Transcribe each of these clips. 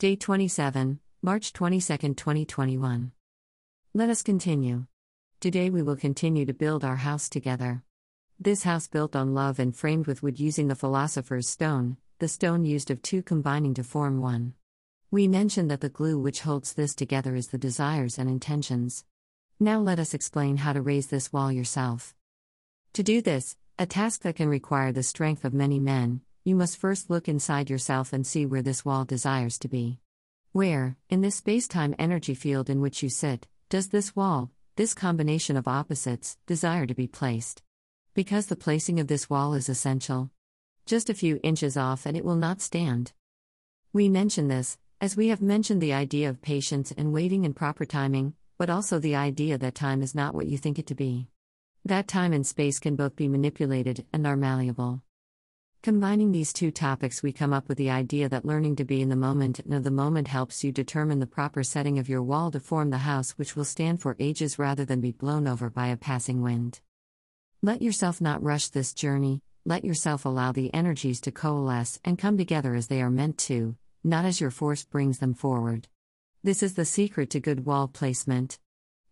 Day 27, March 22, 2021. Let us continue. Today we will continue to build our house together. This house built on love and framed with wood using the philosopher's stone, the stone used of two combining to form one. We mentioned that the glue which holds this together is the desires and intentions. Now let us explain how to raise this wall yourself. To do this, a task that can require the strength of many men, you must first look inside yourself and see where this wall desires to be. Where, in this space time energy field in which you sit, does this wall, this combination of opposites, desire to be placed? Because the placing of this wall is essential. Just a few inches off and it will not stand. We mention this, as we have mentioned the idea of patience and waiting in proper timing, but also the idea that time is not what you think it to be. That time and space can both be manipulated and are malleable. Combining these two topics, we come up with the idea that learning to be in the moment and of the moment helps you determine the proper setting of your wall to form the house which will stand for ages rather than be blown over by a passing wind. Let yourself not rush this journey, let yourself allow the energies to coalesce and come together as they are meant to, not as your force brings them forward. This is the secret to good wall placement.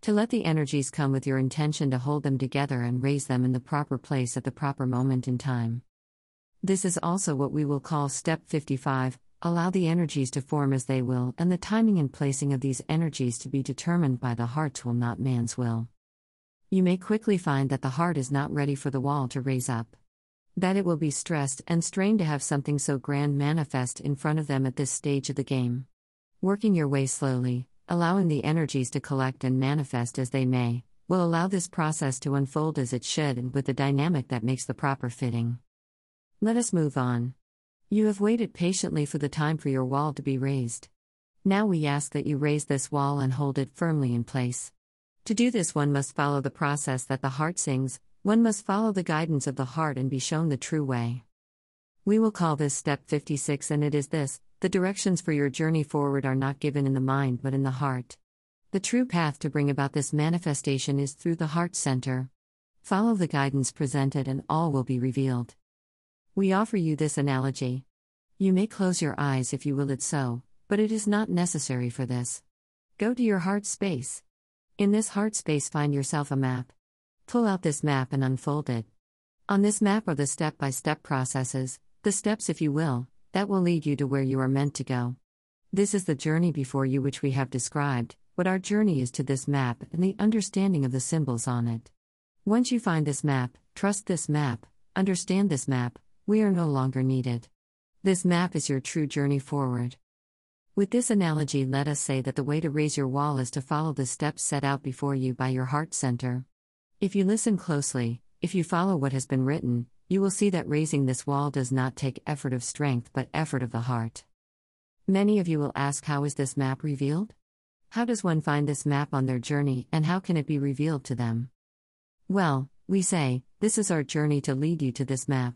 To let the energies come with your intention to hold them together and raise them in the proper place at the proper moment in time. This is also what we will call step 55 allow the energies to form as they will, and the timing and placing of these energies to be determined by the heart's will, not man's will. You may quickly find that the heart is not ready for the wall to raise up. That it will be stressed and strained to have something so grand manifest in front of them at this stage of the game. Working your way slowly, allowing the energies to collect and manifest as they may, will allow this process to unfold as it should and with the dynamic that makes the proper fitting. Let us move on. You have waited patiently for the time for your wall to be raised. Now we ask that you raise this wall and hold it firmly in place. To do this, one must follow the process that the heart sings, one must follow the guidance of the heart and be shown the true way. We will call this step 56, and it is this the directions for your journey forward are not given in the mind but in the heart. The true path to bring about this manifestation is through the heart center. Follow the guidance presented, and all will be revealed. We offer you this analogy. You may close your eyes if you will it so, but it is not necessary for this. Go to your heart space. In this heart space, find yourself a map. Pull out this map and unfold it. On this map are the step by step processes, the steps, if you will, that will lead you to where you are meant to go. This is the journey before you which we have described, what our journey is to this map and the understanding of the symbols on it. Once you find this map, trust this map, understand this map, we are no longer needed. This map is your true journey forward. With this analogy, let us say that the way to raise your wall is to follow the steps set out before you by your heart center. If you listen closely, if you follow what has been written, you will see that raising this wall does not take effort of strength but effort of the heart. Many of you will ask how is this map revealed? How does one find this map on their journey and how can it be revealed to them? Well, we say, this is our journey to lead you to this map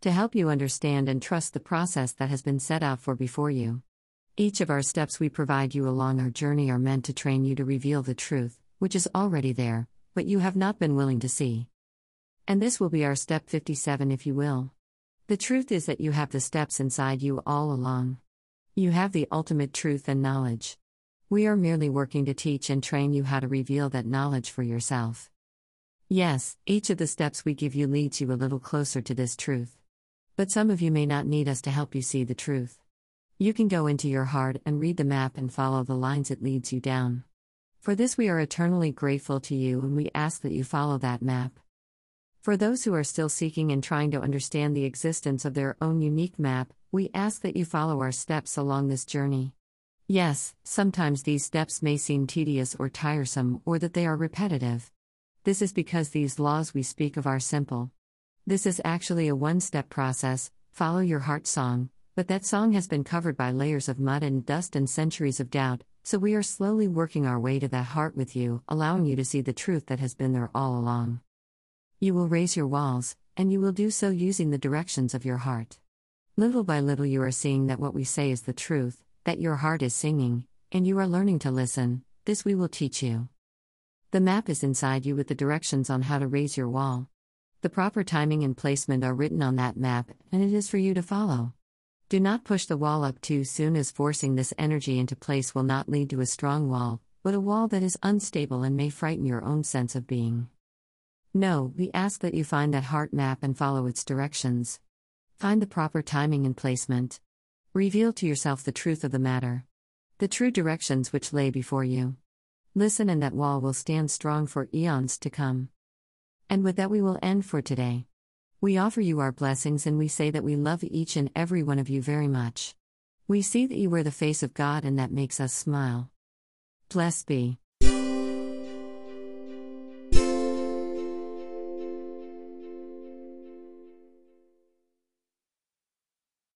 to help you understand and trust the process that has been set out for before you. Each of our steps we provide you along our journey are meant to train you to reveal the truth, which is already there, but you have not been willing to see. And this will be our step 57, if you will. The truth is that you have the steps inside you all along. You have the ultimate truth and knowledge. We are merely working to teach and train you how to reveal that knowledge for yourself. Yes, each of the steps we give you leads you a little closer to this truth. But some of you may not need us to help you see the truth. You can go into your heart and read the map and follow the lines it leads you down. For this, we are eternally grateful to you and we ask that you follow that map. For those who are still seeking and trying to understand the existence of their own unique map, we ask that you follow our steps along this journey. Yes, sometimes these steps may seem tedious or tiresome or that they are repetitive. This is because these laws we speak of are simple. This is actually a one step process follow your heart song, but that song has been covered by layers of mud and dust and centuries of doubt, so we are slowly working our way to that heart with you, allowing you to see the truth that has been there all along. You will raise your walls, and you will do so using the directions of your heart. Little by little, you are seeing that what we say is the truth, that your heart is singing, and you are learning to listen. This we will teach you. The map is inside you with the directions on how to raise your wall. The proper timing and placement are written on that map, and it is for you to follow. Do not push the wall up too soon, as forcing this energy into place will not lead to a strong wall, but a wall that is unstable and may frighten your own sense of being. No, we ask that you find that heart map and follow its directions. Find the proper timing and placement. Reveal to yourself the truth of the matter. The true directions which lay before you. Listen, and that wall will stand strong for eons to come. And with that, we will end for today. We offer you our blessings and we say that we love each and every one of you very much. We see that you wear the face of God and that makes us smile. Blessed be.